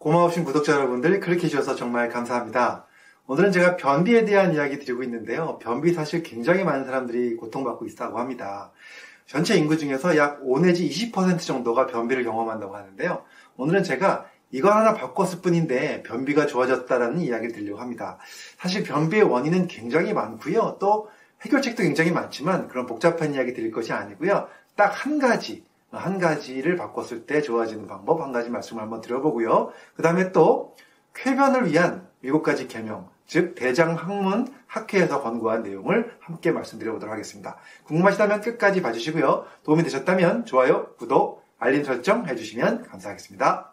고마우신 구독자 여러분들 클릭해 주셔서 정말 감사합니다. 오늘은 제가 변비에 대한 이야기 드리고 있는데요. 변비 사실 굉장히 많은 사람들이 고통받고 있다고 합니다. 전체 인구 중에서 약 5 내지 20% 정도가 변비를 경험한다고 하는데요. 오늘은 제가 이거 하나 바꿨을 뿐인데 변비가 좋아졌다라는 이야기를 드리려고 합니다. 사실 변비의 원인은 굉장히 많고요. 또 해결책도 굉장히 많지만 그런 복잡한 이야기 드릴 것이 아니고요. 딱 한 가지 한 가지를 바꿨을 때 좋아지는 방법 한 가지 말씀을 한번 드려보고요. 그 다음에 또 쾌변을 위한 일곱 가지 개명, 즉 대장 학문 학회에서 권고한 내용을 함께 말씀드려보도록 하겠습니다. 궁금하시다면 끝까지 봐주시고요. 도움이 되셨다면 좋아요, 구독, 알림 설정 해주시면 감사하겠습니다.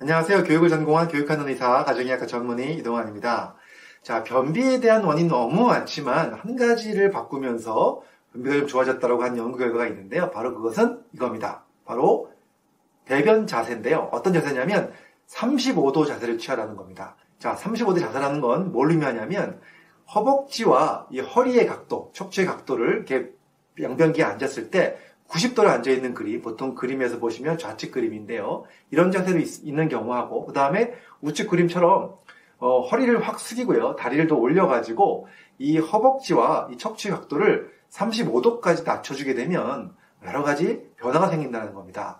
안녕하세요. 교육을 전공한 교육하는 의사, 가정의학과 전문의 이동환입니다. 자, 변비에 대한 원인 너무 많지만 한 가지를 바꾸면서 변비가 좀 좋아졌다고 한 연구 결과가 있는데요. 바로 그것은 이겁니다. 바로 배변 자세인데요. 어떤 자세냐면 35도 자세를 취하라는 겁니다. 자, 35도 자세라는 건 뭘 의미하냐면 허벅지와 이 허리의 각도, 척추의 각도를 이렇게 양변기에 앉았을 때 90도로 앉아 있는 그림, 보통 그림에서 보시면 좌측 그림인데요. 이런 자세로 있, 는 경우하고, 그 다음에 우측 그림처럼 어, 허리를 확 숙이고요. 다리를 더 올려가지고 이 허벅지와 이 척추 각도를 35도까지 낮춰주게 되면 여러 가지 변화가 생긴다는 겁니다.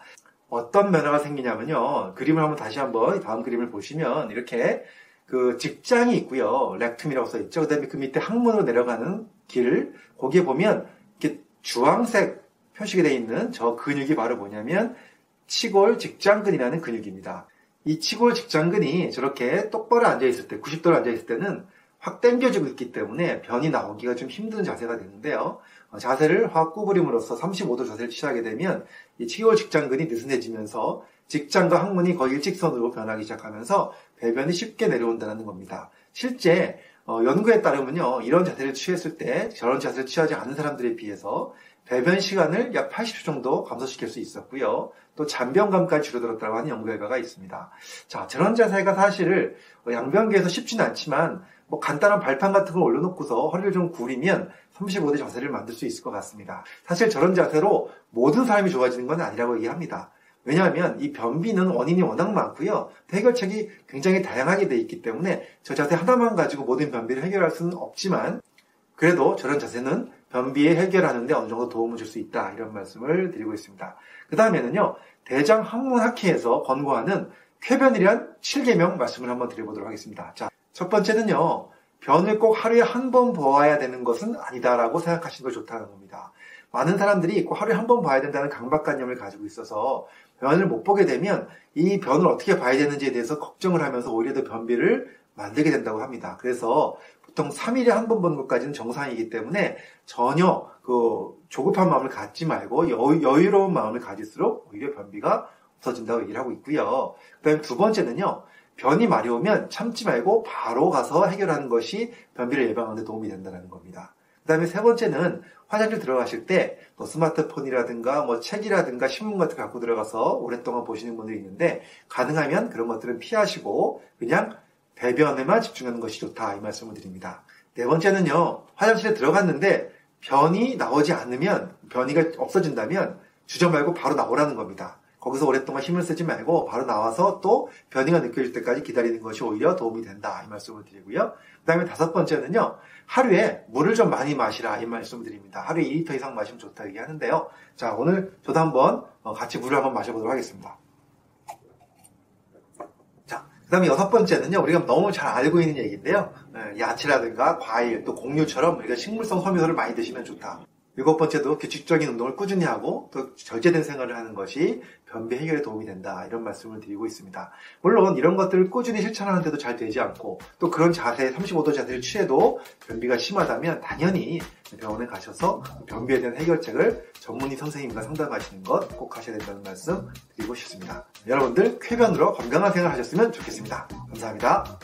어떤 변화가 생기냐면요. 그림을 한번 다시 한번 다음 그림을 보시면 이렇게 그 직장이 있고요. 렉툼이라고 써 있죠. 그다음에 그 밑에 항문으로 내려가는 길 거기에 보면 이렇게 주황색 표시가 되어 있는 저 근육이 바로 뭐냐면 치골 직장근이라는 근육입니다. 이 치골 직장근이 저렇게 똑바로 앉아있을 때, 90도로 앉아있을 때는 확 당겨지고 있기 때문에 변이 나오기가 좀 힘든 자세가 되는데요. 어, 자세를 확 구부림으로써 35도 자세를 취하게 되면 이 치골 직장근이 느슨해지면서 직장과 항문이 거의 일직선으로 변하기 시작하면서 배변이 쉽게 내려온다는 겁니다. 실제 어, 연구에 따르면요, 이런 자세를 취했을 때 저런 자세를 취하지 않은 사람들에 비해서 배변 시간을 약 80초 정도 감소시킬 수 있었고요. 또 잔변감까지 줄어들었다고 하는 연구 결과가 있습니다. 자, 저런 자세가 사실 양변기에서 쉽지는 않지만 뭐 간단한 발판 같은 걸 올려놓고서 허리를 좀 구리면 35대 자세를 만들 수 있을 것 같습니다. 사실 저런 자세로 모든 사람이 좋아지는 건 아니라고 얘기합니다. 왜냐하면 이 변비는 원인이 워낙 많고요. 해결책이 굉장히 다양하게 돼 있기 때문에 저 자세 하나만 가지고 모든 변비를 해결할 수는 없지만 그래도 저런 자세는 변비에 해결하는데 어느 정도 도움을 줄 수 있다. 이런 말씀을 드리고 있습니다. 그 다음에는요, 대장 항문학회에서 권고하는 쾌변이란 7개명 말씀을 한번 드려보도록 하겠습니다. 자, 첫 번째는요, 변을 꼭 하루에 한 번 보아야 되는 것은 아니다라고 생각하시는 걸 좋다는 겁니다. 많은 사람들이 꼭 하루에 한 번 봐야 된다는 강박관념을 가지고 있어서 변을 못 보게 되면 이 변을 어떻게 봐야 되는지에 대해서 걱정을 하면서 오히려 더 변비를 만들게 된다고 합니다. 그래서 보통 3일에 한 번 보는 것까지는 정상이기 때문에 전혀 그 조급한 마음을 갖지 말고 여유, 로운 마음을 가질수록 오히려 변비가 없어진다고 얘기를 하고 있고요. 그 다음에 두 번째는요. 변이 마려우면 참지 말고 바로 가서 해결하는 것이 변비를 예방하는 데 도움이 된다는 겁니다. 그 다음에 세 번째는 화장실 들어가실 때 뭐 스마트폰이라든가 뭐 책이라든가 신문 같은 거 갖고 들어가서 오랫동안 보시는 분들이 있는데 가능하면 그런 것들은 피하시고 그냥 배변에만 집중하는 것이 좋다 이 말씀을 드립니다. 네 번째는요. 화장실에 들어갔는데 변이 나오지 않으면 변이가 없어진다면 주저 말고 바로 나오라는 겁니다. 거기서 오랫동안 힘을 쓰지 말고 바로 나와서 또 변이가 느껴질 때까지 기다리는 것이 오히려 도움이 된다 이 말씀을 드리고요. 그 다음에 다섯 번째는요. 하루에 물을 좀 많이 마시라 이 말씀을 드립니다. 하루에 2리터 이상 마시면 좋다 얘기하는데요. 자 오늘 저도 한번 어, 같이 물을 한번 마셔보도록 하겠습니다. 그 다음에 여섯 번째는요, 우리가 너무 잘 알고 있는 얘기인데요. 예, 야채라든가 과일, 또 곡류처럼 우리가 식물성 섬유소를 많이 드시면 좋다. 일곱 번째도 규칙적인 운동을 꾸준히 하고 또 절제된 생활을 하는 것이 변비 해결에 도움이 된다. 이런 말씀을 드리고 있습니다. 물론 이런 것들을 꾸준히 실천하는데도 잘 되지 않고 또 그런 자세, 35도 자세를 취해도 변비가 심하다면 당연히 병원에 가셔서 변비에 대한 해결책을 전문의 선생님과 상담하시는 것 꼭 하셔야 된다는 말씀 드리고 싶습니다. 여러분들 쾌변으로 건강한 생활 하셨으면 좋겠습니다. 감사합니다.